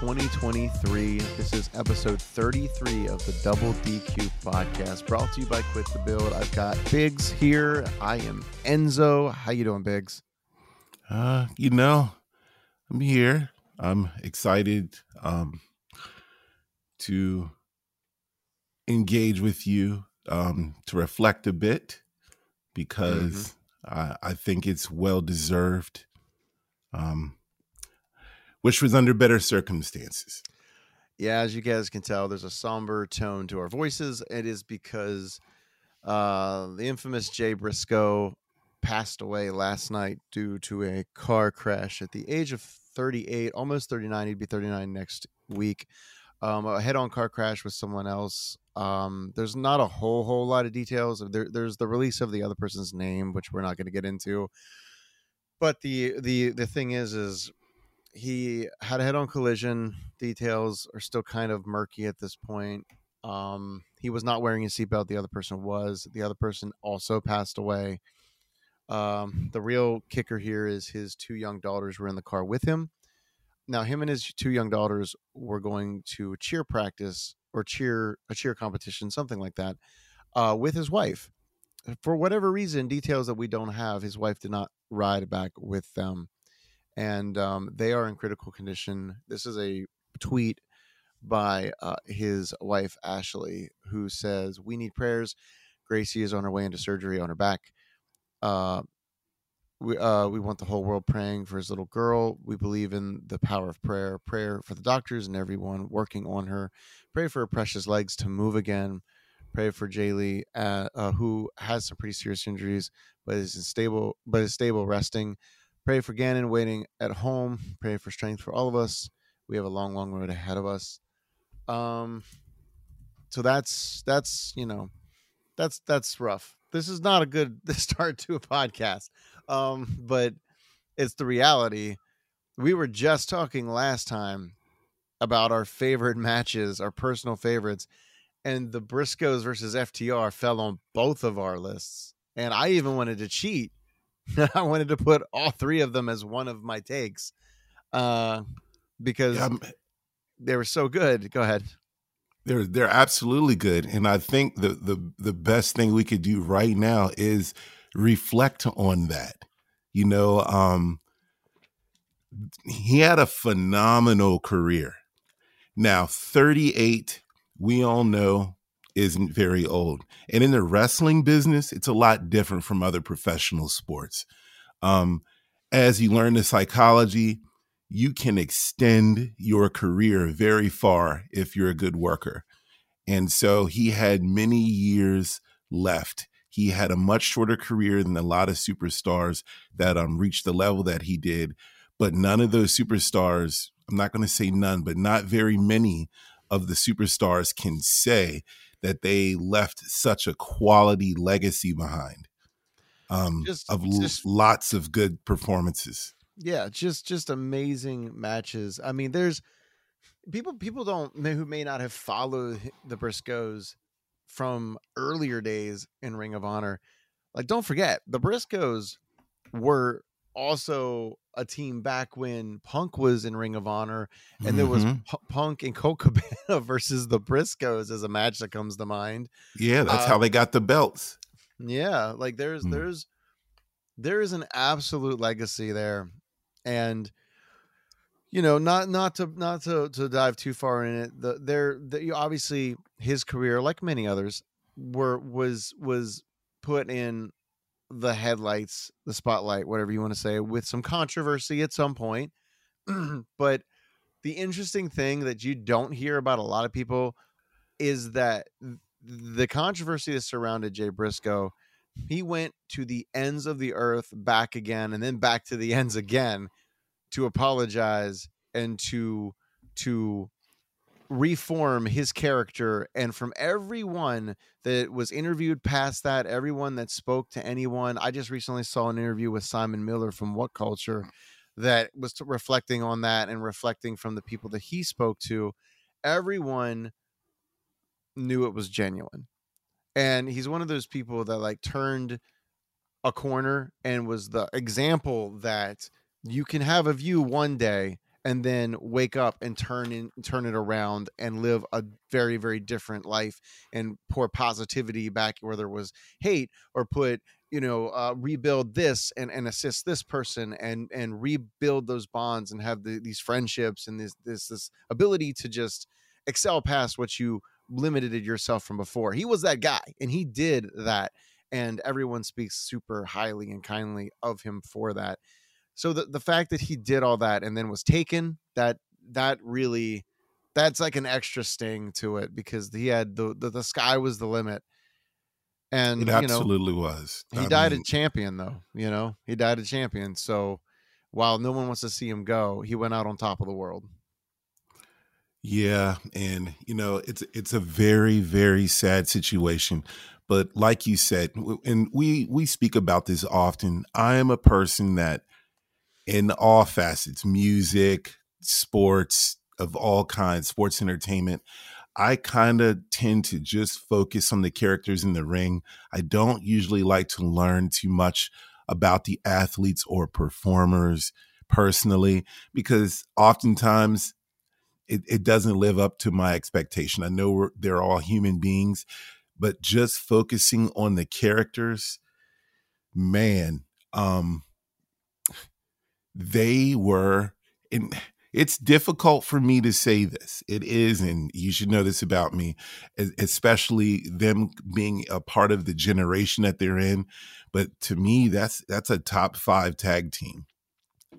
2023. This is episode 33 of the Double DQ podcast, brought to you by Quit the Build. I've got Biggs here. I am Enzo. How you doing, Biggs? Uh, you know, I'm here. I'm excited um to engage with you um to reflect a bit because I, I think it's well deserved. Um which was under better circumstances. Yeah, as you guys can tell, there's a somber tone to our voices. It is because uh, the infamous Jay Briscoe passed away last night due to a car crash at the age of 38, almost 39. He'd be 39 next week. Um, a head-on car crash with someone else. Um, there's not a whole whole lot of details. There, there's the release of the other person's name, which we're not going to get into. But the the the thing is, is he had a head-on collision. Details are still kind of murky at this point. Um, he was not wearing a seatbelt. The other person was. The other person also passed away. Um, the real kicker here is his two young daughters were in the car with him. Now, him and his two young daughters were going to cheer practice or cheer a cheer competition, something like that, uh, with his wife. For whatever reason, details that we don't have, his wife did not ride back with them and um, they are in critical condition. This is a tweet by uh, his wife Ashley, who says, "We need prayers. Gracie is on her way into surgery on her back. Uh, we uh, we want the whole world praying for his little girl. We believe in the power of prayer. Prayer for the doctors and everyone working on her. Pray for her precious legs to move again." Pray for Jaylee, uh, uh, who has some pretty serious injuries, but is stable, but is stable resting. Pray for Gannon waiting at home. Pray for strength for all of us. We have a long, long road ahead of us. Um, so that's that's you know, that's that's rough. This is not a good start to a podcast. Um, but it's the reality. We were just talking last time about our favorite matches, our personal favorites, and the Briscoes versus FTR fell on both of our lists. And I even wanted to cheat I wanted to put all three of them as one of my takes uh, because yeah, they were so good. Go ahead. They're they're absolutely good, and I think the the the best thing we could do right now is reflect on that. You know, um, he had a phenomenal career. Now, 38, we all know isn't very old. And in the wrestling business, it's a lot different from other professional sports. Um, as you learn the psychology, you can extend your career very far if you're a good worker. And so he had many years left. He had a much shorter career than a lot of superstars that um, reached the level that he did. But none of those superstars, I'm not going to say none, but not very many of the superstars can say that they left such a quality legacy behind um, just, of just, lots of good performances. Yeah, just just amazing matches. I mean, there's people people don't who may not have followed the Briscoes from earlier days in Ring of Honor. Like, don't forget the Briscoes were also a team back when Punk was in Ring of Honor, and mm-hmm. there was mm-hmm. P- Punk and Colt Cabana versus the Briscoes as a match that comes to mind. Yeah, that's uh, how they got the belts. Yeah, like there's mm. there's there is an absolute legacy there, and you know, not not to not to to dive too far in it. The there, the, you obviously his career, like many others, were was was put in the headlights, the spotlight, whatever you want to say, with some controversy at some point. but the interesting thing that you don't hear about a lot of people is that the controversy that surrounded Jay Briscoe, he went to the ends of the earth back again and then back to the ends again to apologize and to to reform his character and from everyone that was interviewed past that everyone that spoke to anyone i just recently saw an interview with simon miller from what culture that was reflecting on that and reflecting from the people that he spoke to. Everyone knew it was genuine. And he's one of those people that like turned a corner and was the example that you can have a view one day and then wake up and turn in turn it around and live a very very different life and pour positivity back where there was hate or put you know uh, rebuild this and and assist this person and and rebuild those bonds and have the, these friendships and this this this ability to just excel past what you limited yourself from before. He was that guy and he did that and everyone speaks super highly and kindly of him for that so the the fact that he did all that and then was taken, that that really that's like an extra sting to it because he had the the, the sky was the limit. And it absolutely you know, was. He I died mean, a champion though, you know. He died a champion. So while no one wants to see him go, he went out on top of the world. Yeah, and you know, it's it's a very very sad situation but like you said and we we speak about this often i am a person that in all facets music, sports of all kinds, sports entertainment. I kind of tend to just focus on the characters in the ring. I don't usually like to learn too much about the athletes or performers personally because oftentimes it, it doesn't live up to my expectation. I know they're all human beings, but just focusing on the characters, man, um, they were and it's difficult for me to say this it is and you should know this about me especially them being a part of the generation that they're in but to me that's that's a top five tag team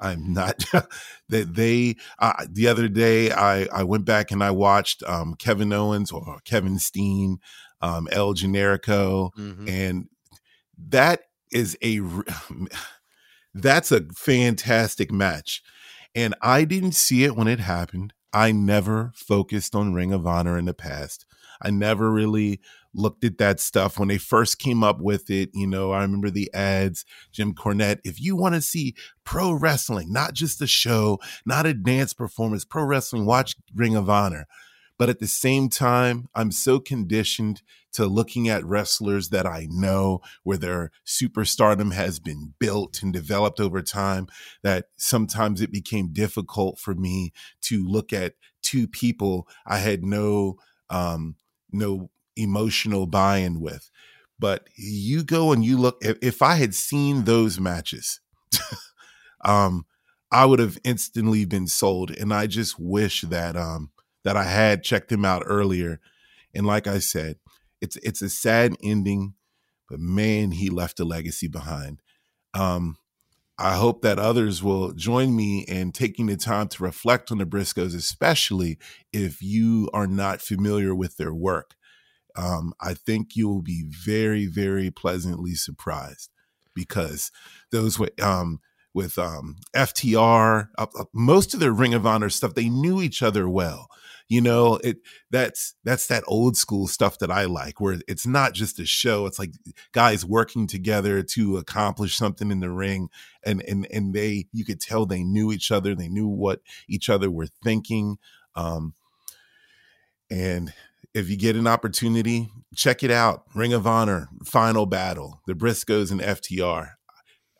i'm not that they uh, the other day i i went back and i watched um, kevin owens or kevin steen um, el generico mm-hmm. and that is a that's a fantastic match. And I didn't see it when it happened. I never focused on Ring of Honor in the past. I never really looked at that stuff when they first came up with it. You know, I remember the ads, Jim Cornette. If you want to see pro wrestling, not just a show, not a dance performance, pro wrestling, watch Ring of Honor. But at the same time, I'm so conditioned to looking at wrestlers that I know where their superstardom has been built and developed over time that sometimes it became difficult for me to look at two people I had no um no emotional buy-in with. But you go and you look if, if I had seen those matches, um I would have instantly been sold and I just wish that um that I had checked him out earlier. And like I said, it's it's a sad ending, but man, he left a legacy behind. Um, I hope that others will join me in taking the time to reflect on the Briscoes, especially if you are not familiar with their work. Um, I think you will be very, very pleasantly surprised because those um, with um, FTR, uh, most of their Ring of Honor stuff, they knew each other well you know it that's that's that old school stuff that i like where it's not just a show it's like guys working together to accomplish something in the ring and and and they you could tell they knew each other they knew what each other were thinking um and if you get an opportunity check it out ring of honor final battle the briscoes and ftr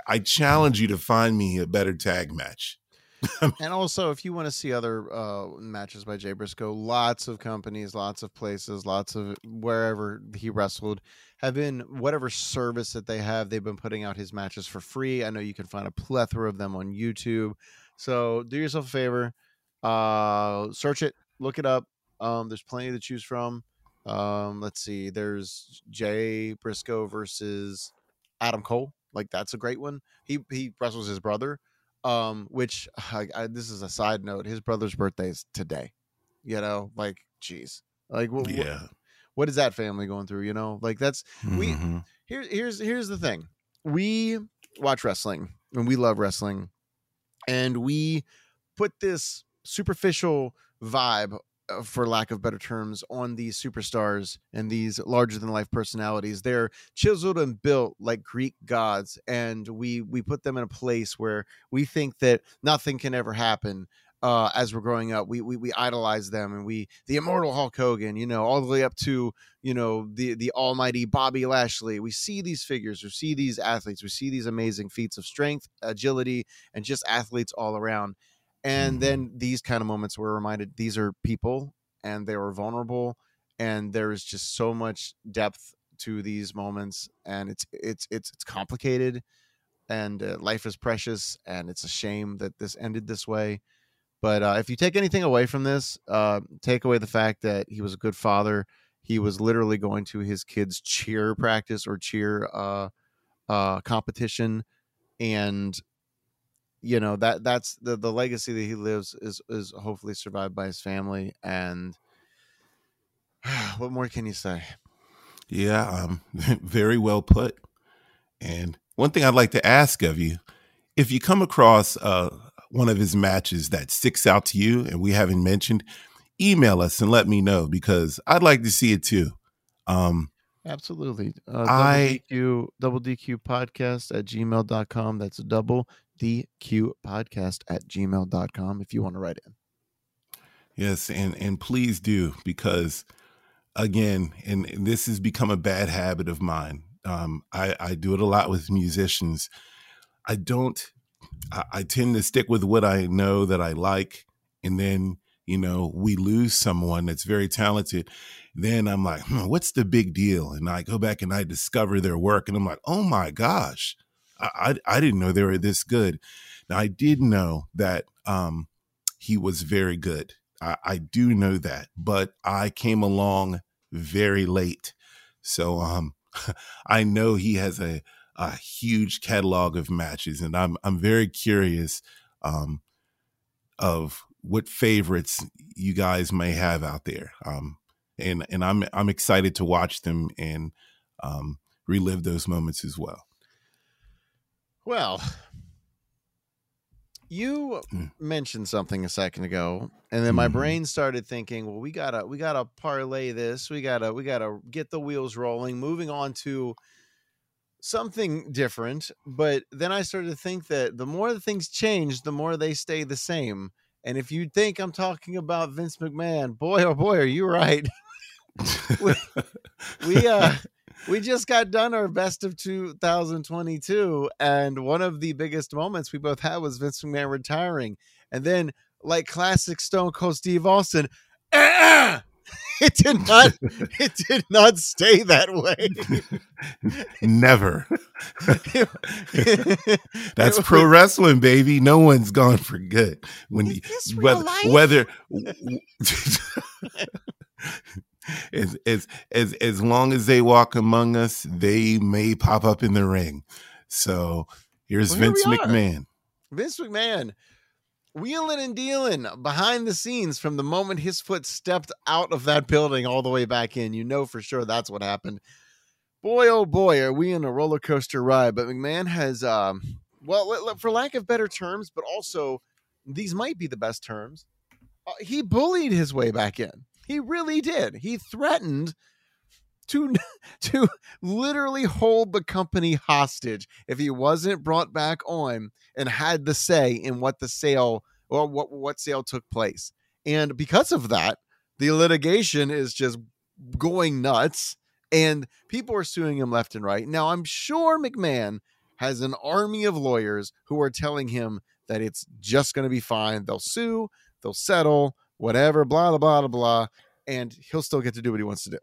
i challenge you to find me a better tag match and also, if you want to see other uh, matches by Jay Briscoe, lots of companies, lots of places, lots of wherever he wrestled have been whatever service that they have. They've been putting out his matches for free. I know you can find a plethora of them on YouTube. So do yourself a favor, uh, search it, look it up. Um, there's plenty to choose from. Um, let's see. There's Jay Briscoe versus Adam Cole. Like that's a great one. He he wrestles his brother um which I, I, this is a side note his brother's birthday is today you know like jeez like what, yeah. what, what is that family going through you know? Like that's mm-hmm. we here, here's here's the thing. We watch wrestling and we love wrestling and we put this superficial vibe for lack of better terms, on these superstars and these larger than life personalities. They're chiseled and built like Greek gods, and we we put them in a place where we think that nothing can ever happen. Uh, as we're growing up, we, we we idolize them, and we the immortal Hulk Hogan, you know, all the way up to you know the the almighty Bobby Lashley. We see these figures, we see these athletes, we see these amazing feats of strength, agility, and just athletes all around And Mhm. then these kind of moments were reminded these are people and they were vulnerable and there is just so much depth to these moments and it's it's it's it's complicated and uh, life is precious and it's a shame that this ended this way but uh, if you take anything away from this uh, take away the fact that he was a good father he was literally going to his kids cheer practice or cheer uh, uh, competition and you know that that's the the legacy that he lives is is hopefully survived by his family and what more can you say Yeah, um, very well put. And one thing I'd like to ask of you, if you come across uh, one of his matches that sticks out to you and we haven't mentioned, email us and let me know because I'd like to see it too. Um, Absolutely. Uh, I- double DQ, double DQ podcast at gmail.com. That's double DQ podcast at gmail.com if you want to write in. Yes, and and please do because again, and, and this has become a bad habit of mine. Um, I, I do it a lot with musicians. I don't. I, I tend to stick with what I know that I like, and then you know we lose someone that's very talented. Then I'm like, hmm, what's the big deal? And I go back and I discover their work, and I'm like, oh my gosh, I I, I didn't know they were this good. Now I did know that um, he was very good. I, I do know that, but I came along very late. So um I know he has a a huge catalog of matches and I'm I'm very curious um of what favorites you guys may have out there. Um and and I'm I'm excited to watch them and um relive those moments as well. Well, you Mm. mentioned something a second ago, and then my Mhm. brain started thinking, well, we gotta we gotta parlay this. We gotta we gotta get the wheels rolling, moving on to something different. But then I started to think that the more the things change, the more they stay the same. And if you think I'm talking about Vince McMahon, boy oh boy, are you right. we uh we just got done our best of 2022 and one of the biggest moments we both had was Vince McMahon retiring and then like classic Stone Cold Steve Austin "Ah!" it did not it did not stay that way Never. That's pro wrestling, baby. No one's gone for good. When Is you, this real whether whether as as as as long as they walk among us, they may pop up in the ring. So here's Well, Vince. McMahon. Vince McMahon wheeling and dealing behind the scenes from the moment his foot stepped out of that building all the way back in. You know for sure that's what happened. Boy, oh boy, are we in a roller coaster ride. But McMahon has, um, well, for lack of better terms, but also these might be the best terms. Uh, he bullied his way back in. He really did. He threatened to to literally hold the company hostage if he wasn't brought back on and had the say in what the sale or what what sale took place. And because of that, the litigation is just going nuts and people are suing him left and right. Now, I'm sure McMahon has an army of lawyers who are telling him that it's just going to be fine. They'll sue, they'll settle, whatever, blah, blah, blah, blah, blah, and he'll still get to do what he wants to do.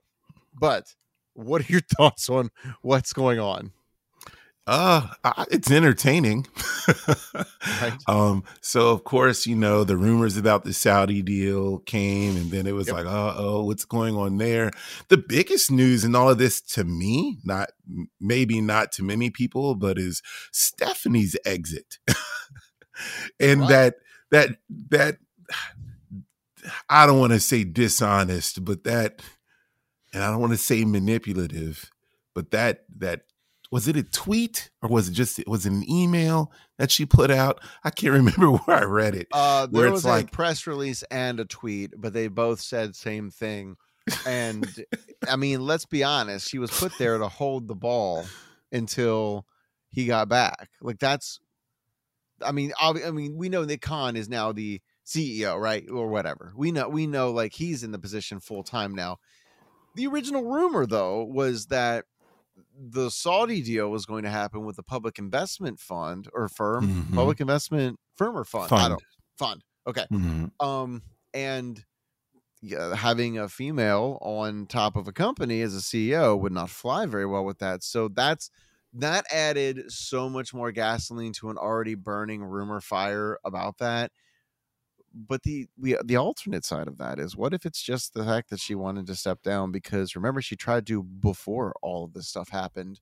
But what are your thoughts on what's going on? Uh, I- it's entertaining. Right. Um, so of course, you know, the rumors about the Saudi deal came and then it was Yep. like, uh oh, what's going on there? The biggest news in all of this to me, not maybe not to many people, but is Stephanie's exit. and Right. that that that I don't want to say dishonest, but that and I don't want to say manipulative, but that that was it a tweet or was it just was it an email that she put out? I can't remember where I read it. Uh, Where there it's was like- a press release and a tweet, but they both said same thing. And I mean, let's be honest, she was put there to hold the ball until he got back. Like that's, I mean, I mean, we know Nick Khan is now the CEO, right, or whatever. We know, we know, like he's in the position full time now. The original rumor, though, was that the Saudi deal was going to happen with the public investment fund or firm, Mhm. public investment firm or fund. I Fund. don't fund. Okay. Mhm. Um, and yeah, having a female on top of a company as a CEO would not fly very well with that. So that's that added so much more gasoline to an already burning rumor fire about that. But the the the alternate side of that is what if it's just the fact that she wanted to step down because remember she tried to before all of this stuff happened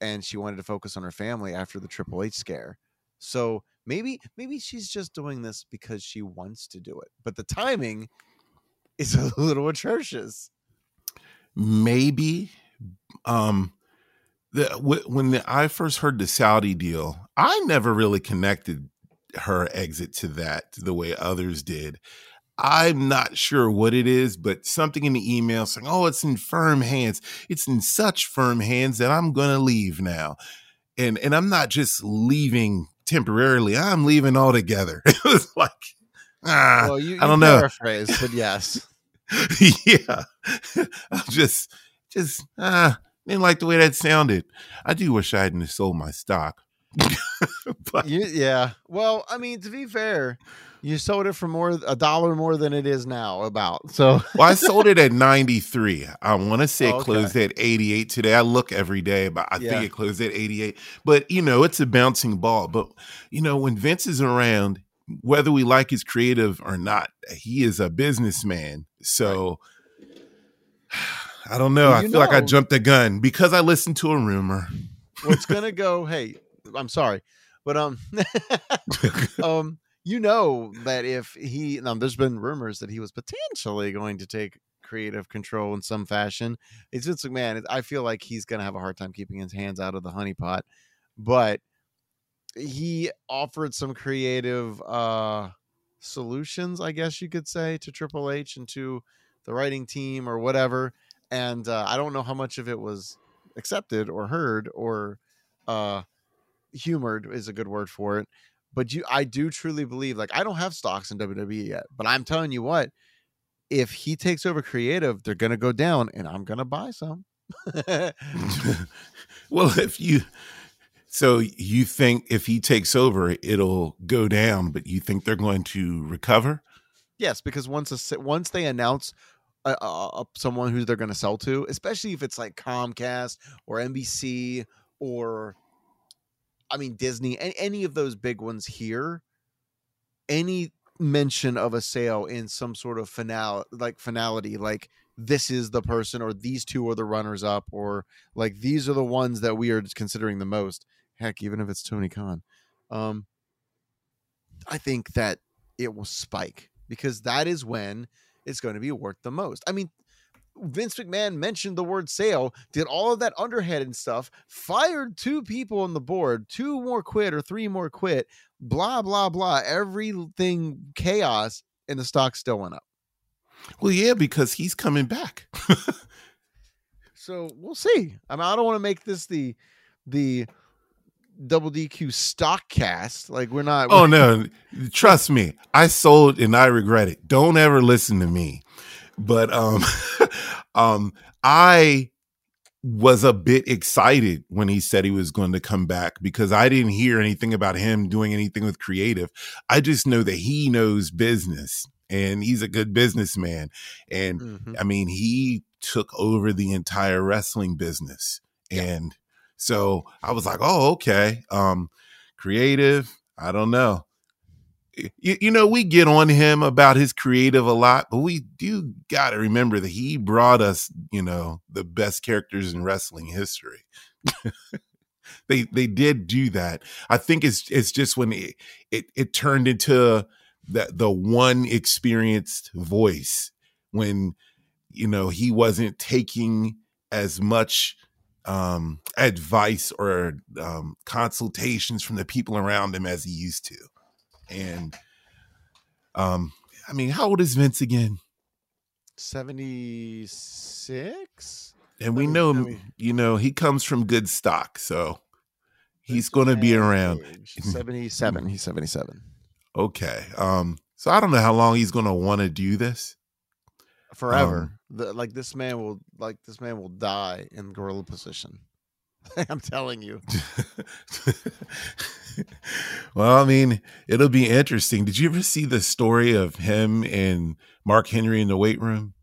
and she wanted to focus on her family after the Triple H scare. So maybe maybe she's just doing this because she wants to do it. But the timing is a little atrocious. maybe um the when the, i first heard the saudi deal i never really connected her exit to that the way others did i'm not sure what it is but something in the email saying oh it's in firm hands it's in such firm hands that i'm gonna leave now and and i'm not just leaving temporarily i'm leaving altogether it was like ah well, you, I don't know. paraphrase, but yes. yeah. I'm just just ah didn't like the way that sounded. I do wish I hadn't sold my stock. but You, yeah. Well, I mean, to be fair, you sold it for more a dollar more than it is now. About so. well, I sold it at 93. I want to say it Oh, okay. closed at 88 today. I look every day, but I Yeah. think it closed at 88. But you know, it's a bouncing ball. But you know, when Vince is around, whether we like his creative or not, he is a businessman. So I don't know. Well, I feel like I jumped the gun because I listened to a rumor. what's gonna go hey i'm sorry but um um you know that if he now there's been rumors that he was potentially going to take creative control in some fashion. It's just like, man i feel like he's gonna have a hard time keeping his hands out of the honeypot but he offered some creative uh solutions i guess you could say to triple h and to the writing team or whatever and uh, i don't know how much of it was accepted or heard or uh humored is a good word for it but you i do truly believe like i don't have stocks in wwe yet but i'm telling you what if he takes over creative they're gonna go down and i'm gonna buy some well, if you so you think if he takes over, it'll go down, but you think they're going to recover? yes because once a, once they announce uh, uh, someone who they're going to sell to especially if it's like comcast or nbc or i mean disney any, any of those big ones here any mention of a sale in some sort of finale like finality like this is the person or these two are the runners up or like these are the ones that we are considering the most heck even if it's tony khan um i think that it will spike because that is when it's going to be worth the most. I mean Vince McMahon mentioned the word sale, did all of that underhead and stuff, fired two people on the board, two more quit or three more quit, blah, blah, blah. Everything chaos, and the stock still went up. Well, yeah, because he's coming back. So we'll see. I mean, I don't want to make this the the double DQ stock cast. Like we're not. oh no, trust me, I sold and I regret it. Don't ever listen to me. But um um I was a bit excited when he said he was going to come back because I didn't hear anything about him doing anything with creative. I just know that he knows business and he's a good businessman. And Mhm. I mean, he took over the entire wrestling business. And so I was like, oh, okay. Um, creative, I don't know. You, you know, we get on him about his creative a lot, but we do got to remember that he brought us, you know, the best characters in wrestling history. they they did do that. I think it's it's just when it it, it turned into the the one experienced voice when you know he wasn't taking as much um advice or um consultations from the people around him as he used to and um i mean how old is vince again 76? and we know let me- you know he comes from good stock so he's going to be around 77. He's 77. okay um so i don't know how long he's going to want to do this Forever. Um, the, like this man will like this man will die in gorilla position. I'm telling you. well, I mean, it'll be interesting. Did you ever see the story of him and Mark Henry in the weight room?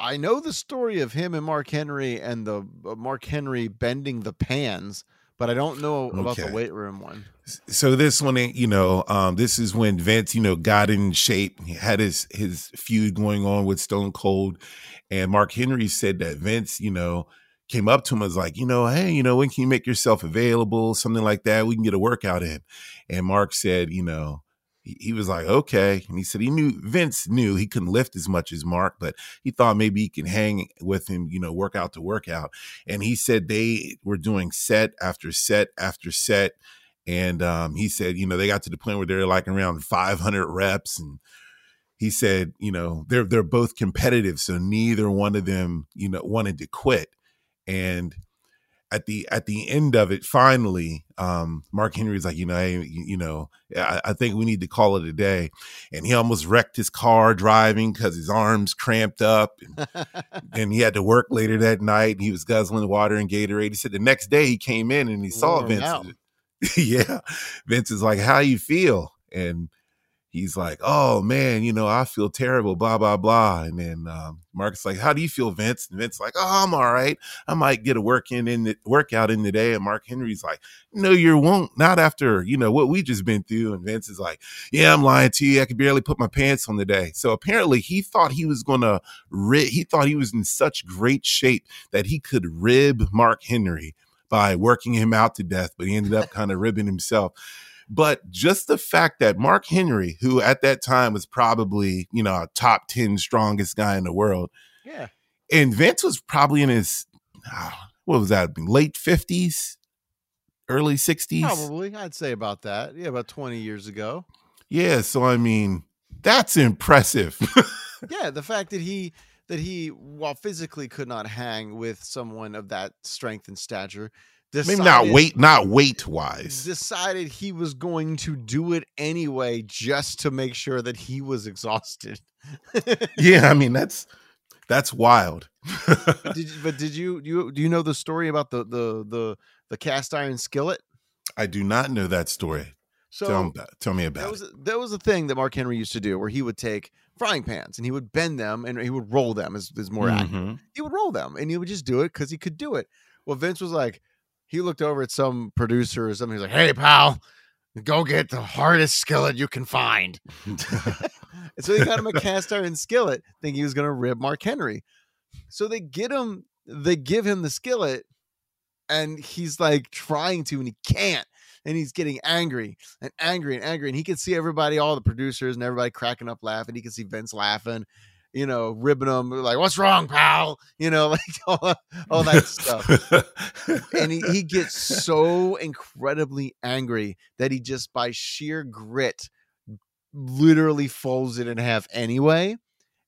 I know the story of him and Mark Henry and the uh, Mark Henry bending the pans, but I don't know about Okay. the weight room one. So this one, you know, um, this is when Vince, you know, got in shape. He had his his feud going on with Stone Cold, and Mark Henry said that Vince, you know, came up to him and was like, you know, hey, you know, when can you make yourself available? Something like that. We can get a workout in. And Mark said, you know, he, he was like, okay. And he said he knew Vince knew he couldn't lift as much as Mark, but he thought maybe he can hang with him, you know, workout to workout. And he said they were doing set after set after set. And um, he said, you know, they got to the point where they're like around 500 reps. And he said, you know, they're they're both competitive, so neither one of them, you know, wanted to quit. And at the at the end of it, finally, um, Mark Henry's like, you know, hey, you, you know, I, I think we need to call it a day. And he almost wrecked his car driving because his arms cramped up, and, and he had to work later that night. And he was guzzling water and Gatorade. He said the next day he came in and he saw Worn Vince. yeah, Vince is like, "How you feel?" And he's like, "Oh man, you know, I feel terrible." Blah blah blah. And then um, Mark's like, "How do you feel, Vince?" And Vince's like, "Oh, I'm all right. I might get a work in in the workout in today." And Mark Henry's like, "No, you won't. Not after you know what we just been through." And Vince is like, "Yeah, I'm lying to you. I could barely put my pants on today." So apparently, he thought he was gonna ri- He thought he was in such great shape that he could rib Mark Henry by working him out to death, but he ended up kind of ribbing himself. But just the fact that Mark Henry, who at that time was probably, you know, a top 10 strongest guy in the world, Yeah. and Vince was probably in his, ah, what was that, late 50s, early 60s? Probably. I'd say about that. Yeah, about 20 years ago. Yeah. So, I mean, that's impressive. Yeah, the fact that he that he while physically could not hang with someone of that strength and stature, Maybe not decided- weight, not weight wise. decided he was going to do it anyway just to make sure that he was exhausted. Yeah. I mean, that's, that's wild. did you, but did you you do you know the story about the the the the cast iron skillet? I do not know that story. So tell, about- tell me about was it. that was a thing that Mark Henry used to do where he would take frying pans and he would bend them and he would roll them is, is more accurate. Mhm. He would roll them and he would just do it because he could do it. Well, Vince was like, he looked over at some producer or something. He's like, "Hey, pal, go get the hardest skillet you can find." And so he got him a cast iron skillet, thinking he was going to rib Mark Henry. So they get him, they give him the skillet, and he's like trying to, and he can't. And he's getting angry and angry and angry. And he can see everybody, all the producers and everybody cracking up laughing. He can see Vince laughing, you know, ribbing him, like, what's wrong, pal? You know, like all, all that stuff and he, he gets so incredibly angry that he just by sheer grit literally folds it in half anyway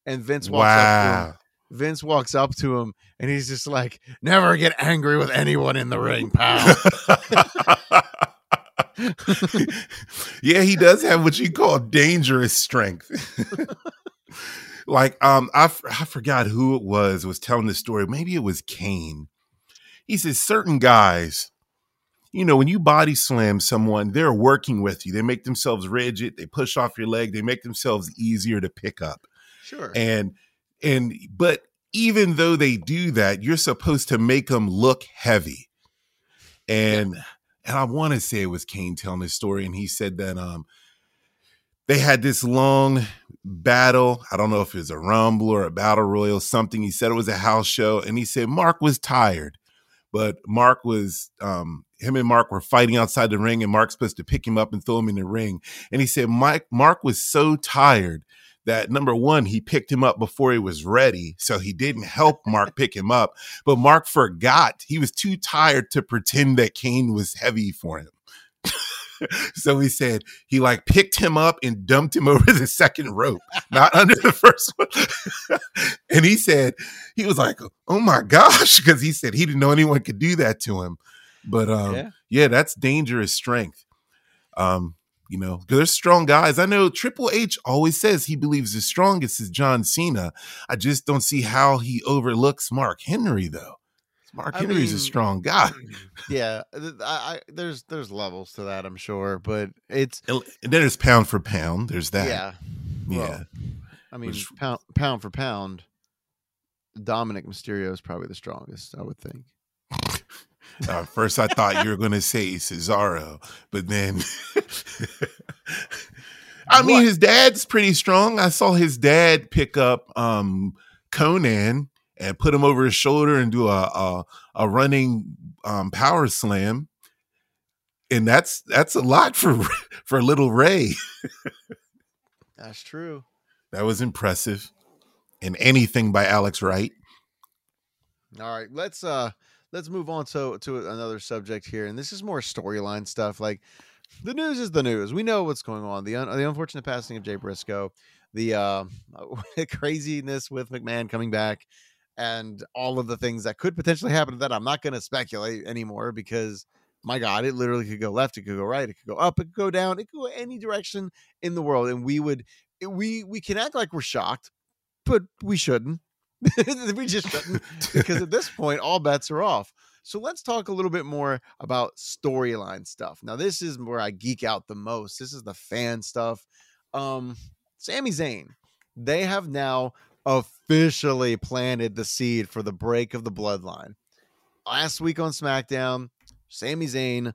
and vince walks up to him wow. vince walks up to him and he's just like never get angry with anyone in the ring pal yeah, he does have what you call dangerous strength. like, um, I, f- I forgot who it was was telling the story. Maybe it was Kane. He says certain guys, you know, when you body slam someone, they're working with you. They make themselves rigid. They push off your leg. They make themselves easier to pick up. sure and and but even though they do that you're supposed to make them look heavy and and i want to say it was kane telling this story and he said that um they had this long battle i don't know if it was a rumble or a battle royal something he said it was a house show and he said mark was tired but mark was um him and mark were fighting outside the ring and mark's supposed to pick him up and throw him in the ring and he said mike mark was so tired that number one, he picked him up before he was ready. So he didn't help Mark pick him up. But Mark forgot. He was too tired to pretend that Kane was heavy for him. so he said he like picked him up and dumped him over the second rope, not under the first one. and he said, he was like, oh my gosh, because he said he didn't know anyone could do that to him. But um, Yeah. yeah, that's dangerous strength. Um, you know, there's strong guys. I know Triple H always says he believes the strongest is John Cena. I just don't see how he overlooks Mark Henry though. Mark I Henry's a strong guy. Yeah, I, I, there's there's levels to that, I'm sure, but it's And then there's pound for pound. There's that. yeah, Yeah. well, I mean, Which- pound pound for pound, Dominik Mysterio is probably the strongest, I would think. Uh, first, I thought you were going to say Cesaro, but then, I mean, What? his dad's pretty strong. I saw his dad pick up um, Conan and put him over his shoulder and do a a, a running um, power slam, and that's that's a lot for for little Rey. That's true. That was impressive, and anything by Alex Wright. All right, let's uh let's move on to to another subject here, and this is more storyline stuff. Like the news is the news. We know what's going on. The un- the unfortunate passing of Jay Briscoe, the uh, craziness with McMahon coming back, and all of the things that could potentially happen to that. I'm not going to speculate anymore because my God, it literally could go left, it could go right, it could go up, it could go down, it could go any direction in the world, and we would we we can act like we're shocked, but we shouldn't. we just shouldn't because at this point all bets are off. So let's talk a little bit more about storyline stuff. Now this is where I geek out the most. This is the fan stuff. Um Sami Zayn, they have now officially planted the seed for the break of the bloodline. Last week on SmackDown, Sami Zayn,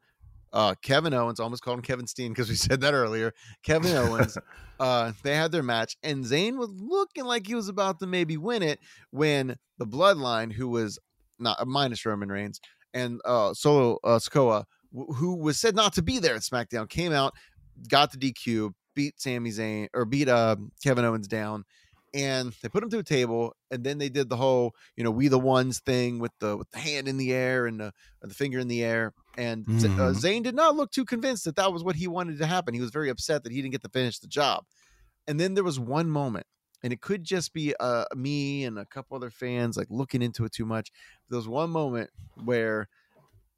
uh, Kevin Owens, almost called him Kevin Steen because we said that earlier. Kevin Owens, uh, they had their match, and Zayn was looking like he was about to maybe win it when the Bloodline, who was not uh, minus Roman Reigns and uh, Solo uh, Sikoa, wh- who was said not to be there at SmackDown, came out, got the DQ, beat Sami Zayn or beat uh, Kevin Owens down, and they put him to a table, and then they did the whole you know we the ones thing with the with the hand in the air and the, the finger in the air, and Z- uh, Mhm. Zayn did not look too convinced that that was what he wanted to happen. He was very upset that he didn't get to finish the job. And then there was one moment, and it could just be uh, me and a couple other fans like looking into it too much. There was one moment where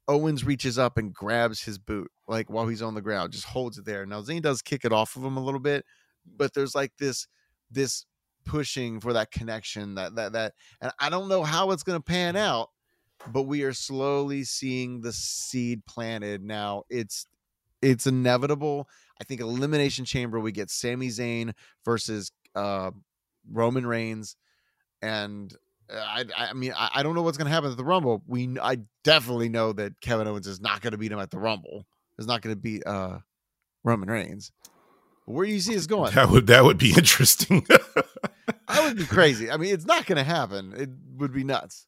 Owens reaches up and grabs his boot, like while he's on the ground, just holds it there. Now Zayn does kick it off of him a little bit, but there's like this this pushing for that connection that that that and I don't know how it's gonna pan out, but we are slowly seeing the seed planted. Now it's it's inevitable. I think Elimination Chamber we get Sami Zayn versus uh Roman Reigns and uh, I, I mean, I, I don't know what's going to happen at the Rumble. We, I definitely know that Kevin Owens is not going to beat him at the Rumble. Is not going to beat uh, Roman Reigns. Where do you see us going? That would that would be interesting. That would be crazy. I mean, it's not going to happen. It would be nuts.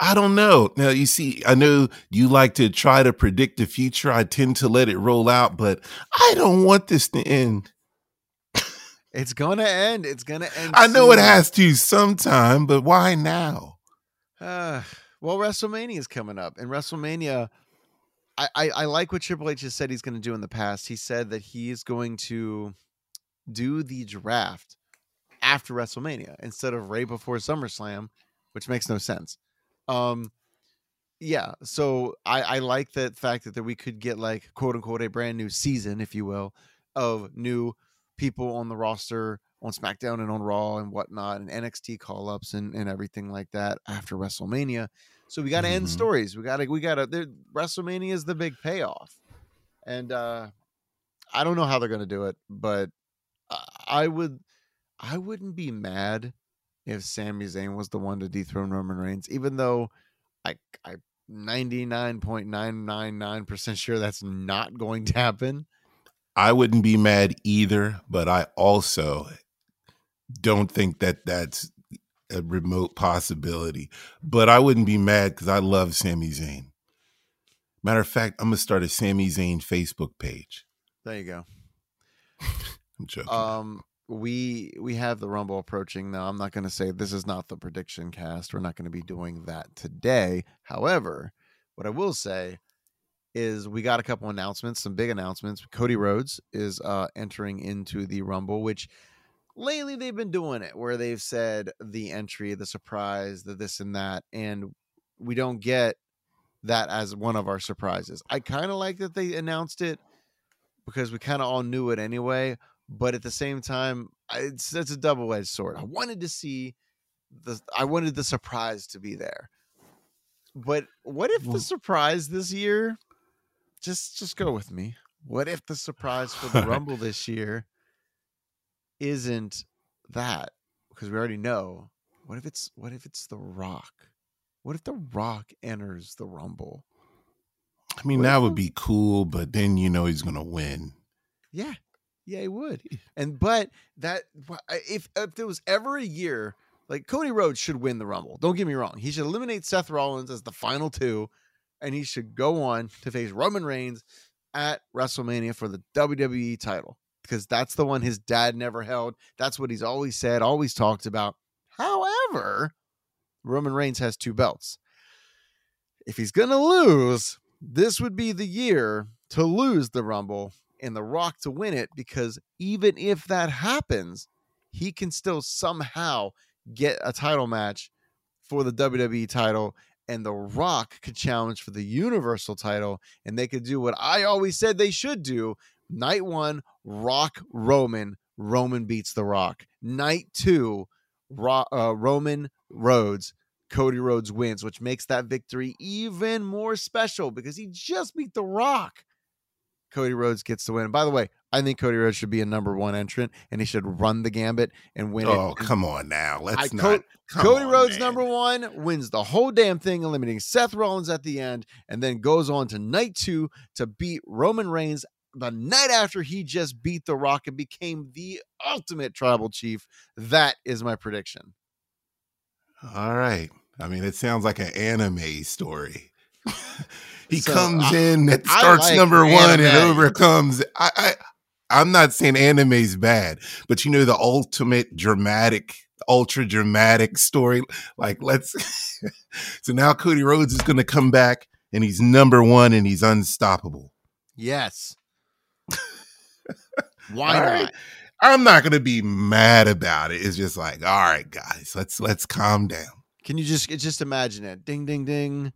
I don't know. Now you see, I know you like to try to predict the future. I tend to let it roll out, but I don't want this to end. It's going to end. It's going to end. I know it has to sometime, but why now? Uh, well, WrestleMania is coming up, and WrestleMania. I, I, I like what Triple H has said he's going to do in the past. He said that he is going to do the draft after WrestleMania instead of right before SummerSlam, which makes no sense. Um, yeah, so I, I like the fact that, that we could get like quote unquote a brand new season, if you will, of new people on the roster on SmackDown and on Raw and whatnot, and NXT call ups and, and everything like that after WrestleMania. So we got to end Mhm. stories. We got to we got to. WrestleMania is the big payoff, and uh I don't know how they're gonna do it, but I- I would I wouldn't be mad if Sami Zayn was the one to dethrone Roman Reigns, even though I I 99.999% sure that's not going to happen. I wouldn't be mad either, but I also don't think that that's a remote possibility. But I wouldn't be mad because I love Sami Zayn. Matter of fact, I'm gonna start a Sami Zayn Facebook page. There you go. I'm joking. Um, we we have the Rumble approaching now. I'm not going to say this is not the prediction cast. We're not going to be doing that today. However, what I will say is we got a couple announcements, some big announcements. Cody Rhodes is uh entering into the Rumble, which lately they've been doing it where they've said the entry, the surprise, the this and that, and we don't get that as one of our surprises. I kind of like that they announced it because we kind of all knew it anyway. But at the same time, it's it's a double edged sword. I wanted to see the I wanted the surprise to be there. but what if the surprise this year? Just just go with me. What if the surprise for the Rumble this year isn't that? Because we already know. What if it's what if it's The Rock? What if The Rock enters the Rumble? I mean, What that would be cool, but then you know he's gonna win. Yeah, yeah, he would. And but that if if there was ever a year like Cody Rhodes should win the Rumble. Don't get me wrong. He should eliminate Seth Rollins as the final two, and he should go on to face Roman Reigns at WrestleMania for the WWE title because that's the one his dad never held. That's what he's always said, always talked about. However, Roman Reigns has two belts. If he's gonna lose, this would be the year to lose the Rumble and The Rock to win it because even if that happens, he can still somehow get a title match for the WWE title and The Rock could challenge for the Universal title and they could do what I always said they should do. Night 1, Rock Roman, Roman beats The Rock. Night 2, Ro- uh, Roman Rhodes Cody Rhodes wins, which makes that victory even more special because he just beat The Rock. Cody Rhodes gets the win. By the way, I think Cody Rhodes should be a number one entrant and he should run the gambit and win it. Oh, it. come on now. Let's I- not. Co- Cody on, Rhodes, man. number one, wins the whole damn thing, eliminating Seth Rollins at the end, and then goes on to night two to beat Roman Reigns the night after he just beat The Rock and became the ultimate tribal chief. That is my prediction. All right. I mean, it sounds like an anime story. he So, comes I- in that starts like number one and overcomes. I, I I'm not saying anime's bad, but you know the ultimate dramatic, ultra dramatic story. Like let's. so now Cody Rhodes is going to come back and he's number one and he's unstoppable. Yes. Why All not? right. I'm not going to be mad about it. It's just like, all right, guys, let's let's calm down. Can you just just imagine it? Ding ding ding.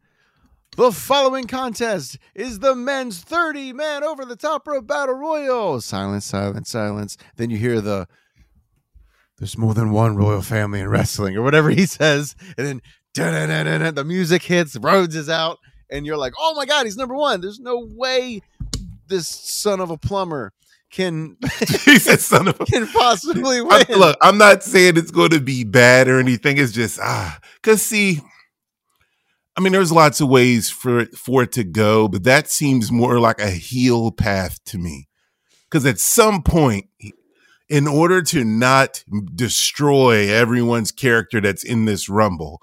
The following contest is the men's 30 man over the top rope battle royal. Silence, silence, silence. Then you hear the there's more than one royal family in wrestling or whatever he says. And then da-da-da-da-da, the music hits, Rhodes is out, and you're like, oh my God, he's number one. There's no way this son of a plumber can he said, "Son of a." can possibly win. I- look, I'm not saying it's going to be bad or anything. It's just ah, because see, I mean, there's lots of ways for it, for it to go, but that seems more like a heel path to me. Because at some point, in order to not destroy everyone's character that's in this rumble,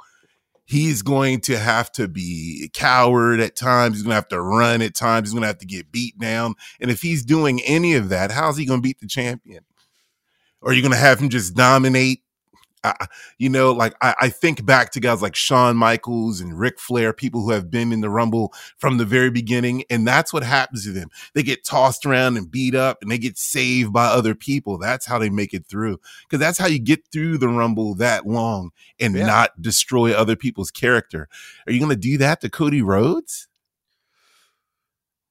he's going to have to be coward at times. He's going to have to run at times. He's going to have to get beat down. And if he's doing any of that, how's he going to beat the champion? Or are you going to have him just dominate? I, you know, like I, I think back to guys like Shawn Michaels and Ric Flair, people who have been in the Rumble from the very beginning, and that's what happens to them. They get tossed around and beat up, and they get saved by other people. That's how they make it through, because that's how you get through the Rumble that long and Yeah. not destroy other people's character. Are you going to do that to Cody Rhodes?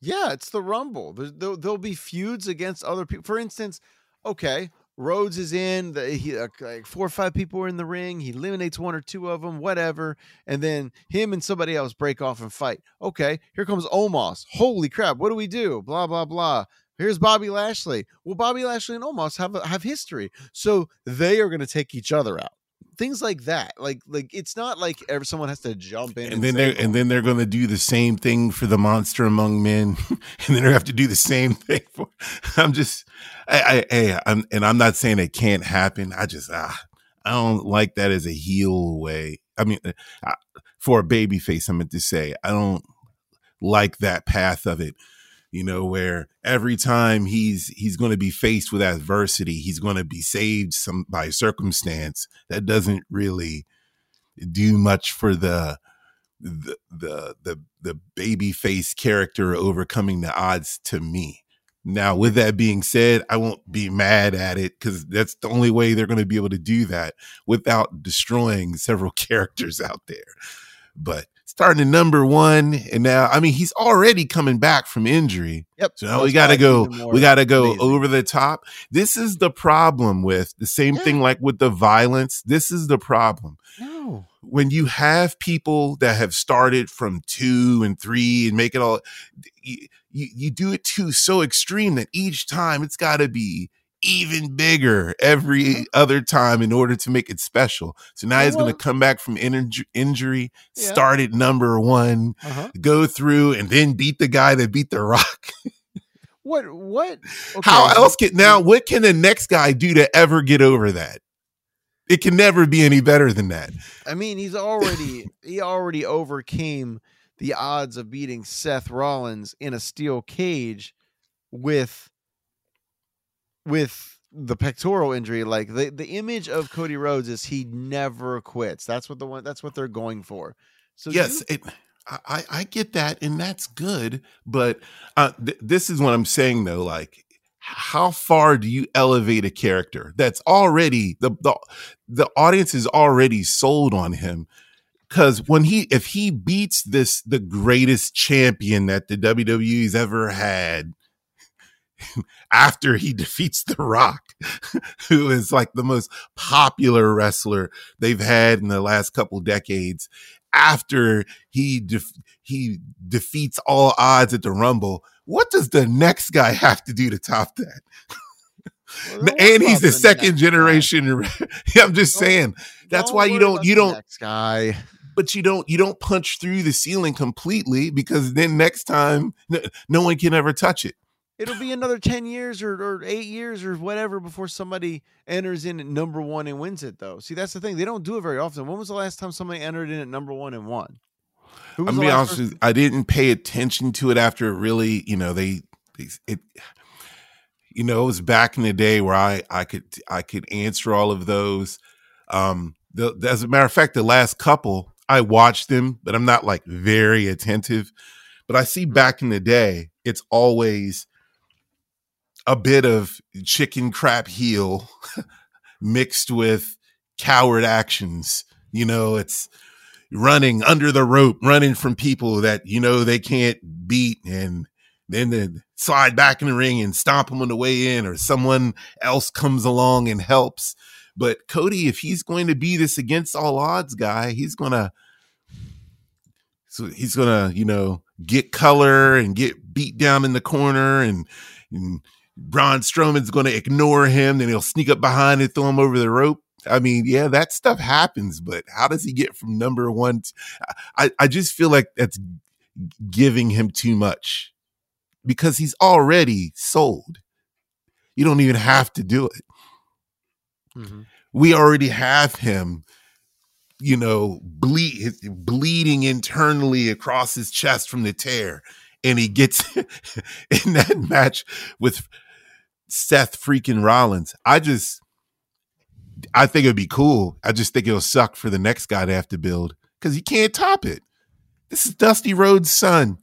Yeah, it's the Rumble. There's, there'll, there'll be feuds against other people. For instance, okay, Rhodes is in. The, he, uh, like four or five people are in the ring. He eliminates one or two of them, whatever. And then him and somebody else break off and fight. Okay, here comes Omos. Holy crap, what do we do? Blah, blah, blah. Here's Bobby Lashley. Well, Bobby Lashley and Omos have, a- have history. So they are going to take each other out. Things like that. Like, like it's not like ever someone has to jump in. and then they're and then they're going to do the same thing for the monster among men, and then they have to do the same thing for. I'm just, I, I, I I'm, and I'm not saying it can't happen. I just, ah, I don't like that as a heel way. I mean, uh, for a baby face, I meant to say, I don't like that path of it. You know, where every time he's he's going to be faced with adversity, he's going to be saved some by circumstance that doesn't really do much for the the the the, baby face character overcoming the odds to me. Now, with that being said, I won't be mad at it because that's the only way they're going to be able to do that without destroying several characters out there. But starting to number one, and now I mean he's already coming back from injury. Yep. So now we got to go. We got to go amazing. over the top. This is the problem with the same yeah. thing like with the violence. This is the problem. No. When you have people that have started from two and three and make it all, you, you, you do it too so extreme that each time it's got to be even bigger every uh-huh. other time in order to make it special. So now he's going to come back from injury, yeah. start at number one, uh-huh. go through, and then beat the guy that beat The Rock. what? What? Okay. How else can now? What can the next guy do to ever get over that? It can never be any better than that. I mean, he's already he already overcame the odds of beating Seth Rollins in a steel cage with with the pectoral injury, like the, the image of Cody Rhodes is he never quits. That's what the one that's what they're going for. So yes, you, it, I I get that, and that's good. But uh, th- this is what I'm saying though. Like, how far do you elevate a character that's already the the the audience is already sold on him? Because when he if he beats this the greatest champion that the WWE's ever had after he defeats The Rock, who is like the most popular wrestler they've had in the last couple decades. After he def- he defeats all odds at the Rumble, what does the next guy have to do to top that? Well, and he's the, the second generation. I'm just don't, saying. That's why you don't you don't guy but you don't you don't punch through the ceiling completely because then next time no, no, one can ever touch it it'll be another 10 years or, or eight years or whatever before somebody enters in at number one and wins it though. See that's the thing they don't do it very often. When was the last time somebody entered in at number one and won? I'm gonna be honest with you, i didn't pay attention to it after it really you know they, they it you know it was back in the day where i i could i could answer all of those. Um the, as a matter of fact the last couple i watched them but i'm not like very attentive. But i see back in the day it's always a bit of chicken crap heel mixed with coward actions. You know, it's running under the rope, running from people that you know they can't beat, and then they slide back in the ring and stomp them on the way in, or someone else comes along and helps. But Cody, if he's going to be this against all odds guy, he's gonna so he's gonna, you know, get color and get beat down in the corner and, and Braun Strowman's going to ignore him, then he'll sneak up behind and throw him over the rope. I mean, yeah, that stuff happens, but how does he get from number one? To, I, I just feel like that's giving him too much because he's already sold. You don't even have to do it. Mm-hmm. We already have him, you know, bleed, bleeding internally across his chest from the tear. And he gets in that match with Seth freaking Rollins. I just, I think it'd be cool. I just think it'll suck for the next guy to have to build because he can't top it. This is Dusty Rhodes' son.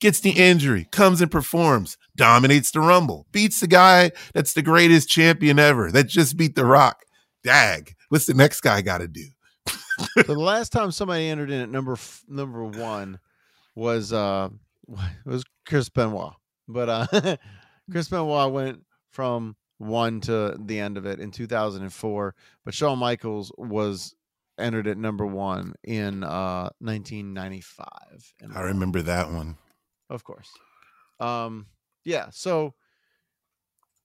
Gets the injury, comes and performs, dominates the Rumble, beats the guy that's the greatest champion ever that just beat The Rock. Dag, what's the next guy got to do? the last time somebody entered in at number number one was uh was Chris Benoit, but uh Chris Benoit went from one to the end of it in 2004, but Shawn Michaels was entered at number one in uh 1995. I remember that one. Of course. Um, yeah. So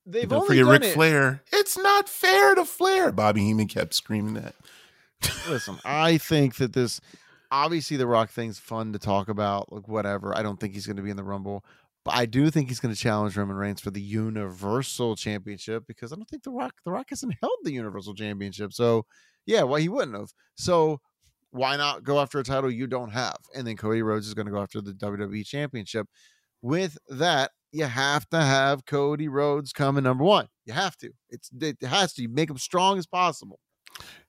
they've Don't forget Ric it. Flair. It's not fair to Flair. Bobby Heenan kept screaming that. Listen, I think that this obviously the Rock thing's fun to talk about, like whatever. I don't think he's going to be in the Rumble. But I do think he's going to challenge Roman Reigns for the Universal Championship because I don't think the Rock the Rock hasn't held the Universal Championship. So yeah, well he wouldn't have. So why not go after a title you don't have? And then Cody Rhodes is going to go after the WWE Championship. With that, you have to have Cody Rhodes come in number one. You have to. It's it has to. You make him strong as possible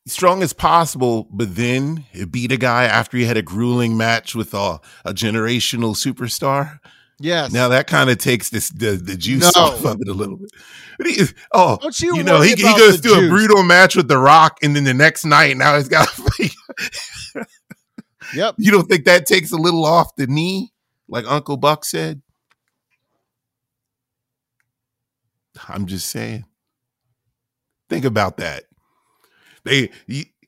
strong as possible, but then beat a guy after he had a grueling match with a, a generational superstar. Yes. Now that kind of takes this the, the juice no. off of it a little bit. He, oh, Don't you, you know, he, he goes through juice. a brutal match with The Rock, and then the next night, now he's got. Yep. You don't think that takes a little off the knee, like Uncle Buck said? I'm just saying. Think about that. They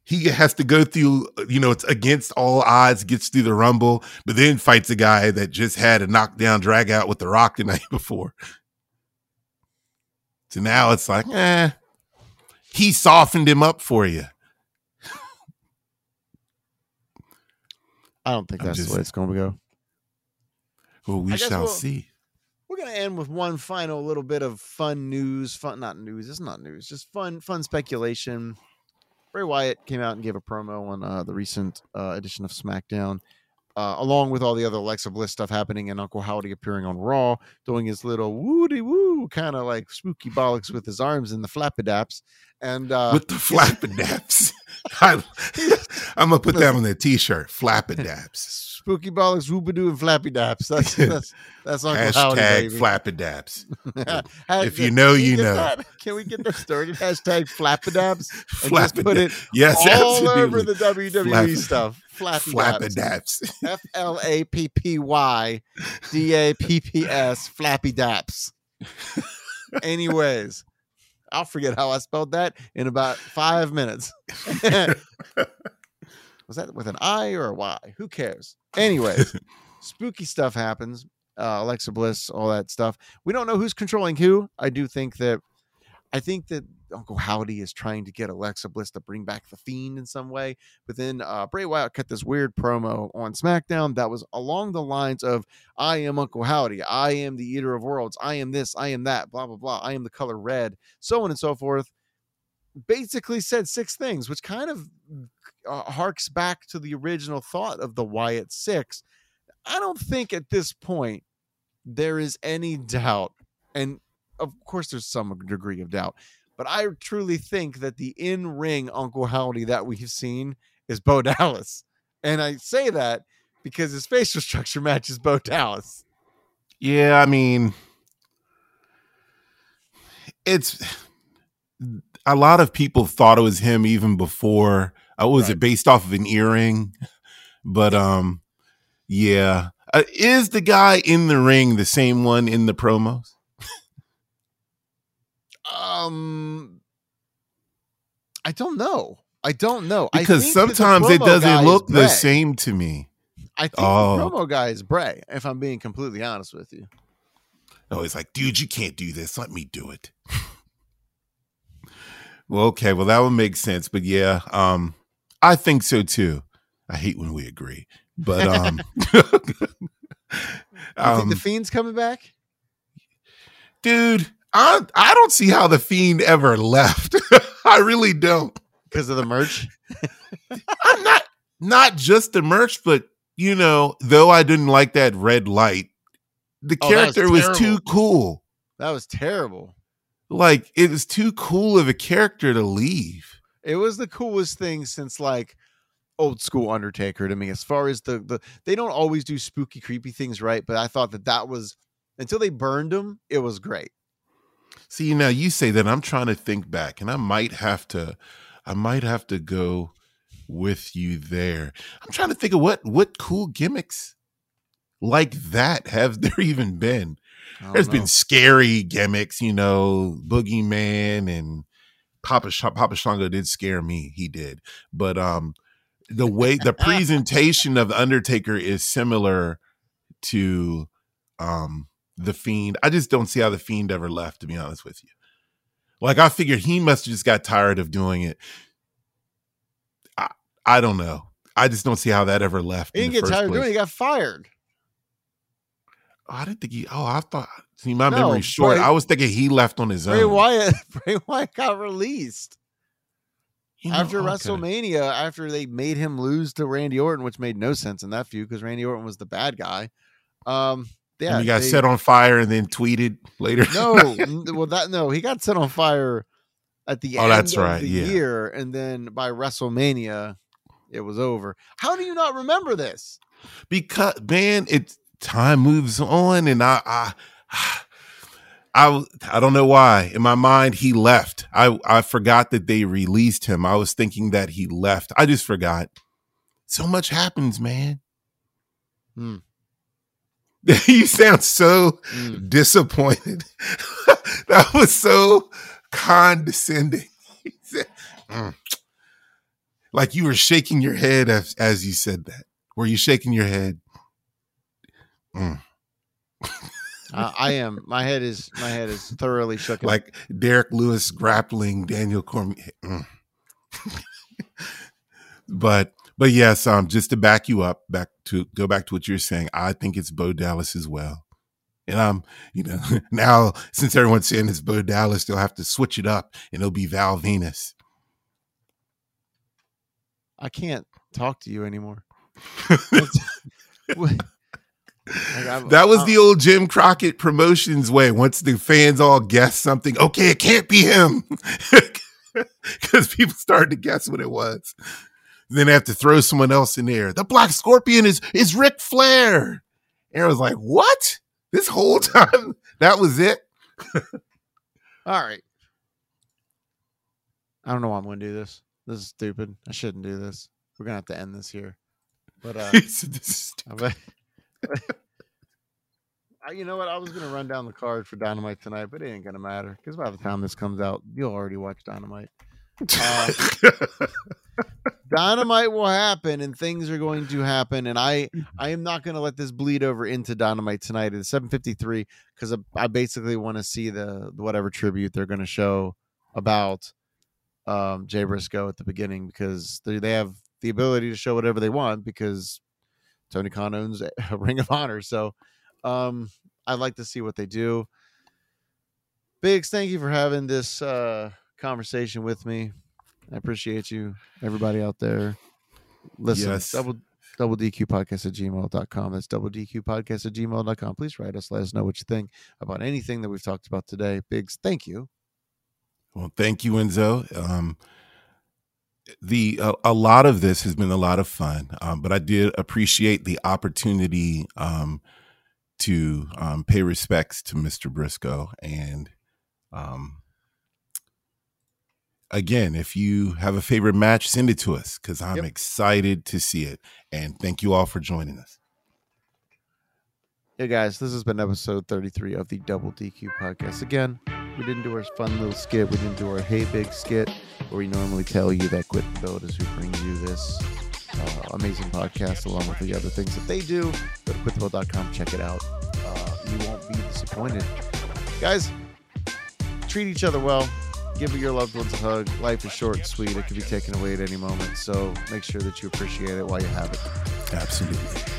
he, he has to go through, you know, it's against all odds, gets through the rumble, but then fights a guy that just had a knockdown drag out with the rock the night before. So now it's like, eh, he softened him up for you. I don't think I'm that's just- the way it's going to go. Well, we shall we'll- see. We're gonna end with one final little bit of fun news. Fun, not news. It's not news. Just fun, fun speculation. Bray Wyatt came out and gave a promo on uh, the recent uh, edition of SmackDown, uh, along with all the other Alexa Bliss stuff happening, and Uncle Howdy appearing on Raw, doing his little woody woo kind of like spooky bollocks with his arms in the flappadaps, and uh, With the flappadaps. I, I'm going to put that on the t shirt. Flappadaps. Spooky bollocks, whoopidoo, and flappy daps. That's that's that's Uncle Howdy, Hashtag baby. flappadaps. Hashtag- If you know, you know. that? Can we get that started? Hashtag flappadaps. And just put it Yes, all over the WWE Flap- stuff. Flappy daps. Flappadaps. F L A P P Y D A P P S. Flappy daps. Anyways, I'll forget how I spelled that in about five minutes. Was that with an I or a Y? Who cares? Anyways, spooky stuff happens. Uh, Alexa Bliss, all that stuff. We don't know who's controlling who. I do think that I think that Uncle Howdy is trying to get Alexa Bliss to bring back the Fiend in some way. But then uh, Bray Wyatt cut this weird promo on SmackDown that was along the lines of "I am Uncle Howdy, I am the Eater of Worlds, I am this, I am that, blah blah blah, I am the color red, so on and so forth." Basically said six things, which kind of uh, harks back to the original thought of the Wyatt Six. I don't think at this point there is any doubt, and of course there's some degree of doubt, but I truly think that the in-ring Uncle Howdy that we've seen is Bo Dallas, and I say that because his facial structure matches Bo Dallas. Yeah, I mean, it's a lot of people thought it was him even before. Uh, was Right. it based off of an earring? But um, yeah, uh, is the guy in the ring the same one in the promos? Um, I don't know. I don't know I Because sometimes it doesn't look the same to me. I think Oh. the promo guy is Bray. If I'm being completely honest with you. Oh, he's like, dude, you can't do this. Let me do it. well, okay, well that would make sense, but yeah, um, I think so too. I hate when we agree, but um, think um the Fiend's coming back? dude, I I don't see how the fiend ever left. I really don't. Because of the merch? I'm not not just the merch, but you know, though I didn't like that red light, the Oh, that was character was, too cool. That was terrible. Like it was too cool of a character to leave. It was the coolest thing since like old school Undertaker to me. As far as the the they don't always do spooky, creepy things right, but I thought that that was until they burned him, it was great. See, now you say that I'm trying to think back, and I might have to, I might have to go with you there. I'm trying to think of what what cool gimmicks like that have there even been. There's know. been scary gimmicks, you know, Boogeyman and Papa Sh- Papa Shango did scare me. He did, but um, the way the presentation of the Undertaker is similar to um the Fiend. I just don't see how the Fiend ever left. To be honest with you, like I figured he must have just got tired of doing it. I I don't know. I just don't see how that ever left. he didn't get tired of doing it, he got fired. Oh, I didn't think he. Oh, I thought. See, my No, memory's short. Bray- I was thinking he left on his Bray own. Wyatt Bray Wyatt got released. You know, after okay. WrestleMania, after they made him lose to Randy Orton, which made no sense in that feud because Randy Orton was the bad guy. Um, yeah, and he got they- set on fire and then tweeted later. No, well, that no, he got set on fire at the Oh, end that's of right, the yeah. year, and then by WrestleMania, it was over. How do you not remember this? because man, it's time moves on, and I, I, I, I don't know why. In my mind, he left. I, I forgot that they released him. I was thinking that he left. I just forgot. so much happens, man. Mm. you sound so Mm. disappointed. that was so condescending. Said, "Mm." Like you were shaking your head as, as you said that. Were you shaking your head? Mm. I, I am. My head is my head is thoroughly shook. Like Derrick Lewis grappling Daniel Cormier. Mm. but but yes, um, just to back you up, back to go back to what you're saying, I think it's Bo Dallas as well. And um, you know, now since everyone's saying it's Bo Dallas, they'll have to switch it up and it'll be Val Venis. I can't talk to you anymore. Like, That was the old Jim Crockett promotions way. Once the fans all guess something, okay, it can't be him. Because people started to guess what it was. Then they have to throw someone else in there. The Black Scorpion is is Ric Flair. And I was like, what? This whole time that was it? All right. I don't know why I'm going to do this. This is stupid. I shouldn't do this. We're going to have to end this here. But uh, "This is I- I- you know what? I was going to run down the card for Dynamite tonight, but it ain't going to matter because by the time this comes out, you'll already watch Dynamite. Uh, Dynamite will happen and things are going to happen and I I am not going to let this bleed over into Dynamite tonight at 7:53 cuz I basically want to see the whatever tribute they're going to show about um Jay Briscoe at the beginning because they they have the ability to show whatever they want because Tony Khan owns a Ring of Honor so um I'd like to see what they do. Biggs, thank you for having this uh conversation with me. I appreciate you, everybody out there. Listen, Yes. double double DQ podcast at gmail.com. That's double DQ podcast at gmail.com. Please write us. Let us know what you think about anything that we've talked about today. Biggs, thank you. Well, thank you, Enzo. Um, the a, a lot of this has been a lot of fun, um, but I did appreciate the opportunity um, to um, pay respects to Mr. Briscoe. And um, again, if you have a favorite match, send it to us because I'm Yep. excited to see it. And thank you all for joining us. Hey guys, this has been episode 33 of the Double DQ podcast. Again, we didn't do our fun little skit. We didn't do our Hey Big skit where we normally tell you that Quit and Build is who brings you this uh, amazing podcast along with the other things that they do. Go to quitthebuild.com, check it out. Uh, you won't be disappointed. Guys, treat each other well. Give your loved ones a hug. Life is short and sweet. It can be taken away at any moment. So make sure that you appreciate it while you have it. Absolutely.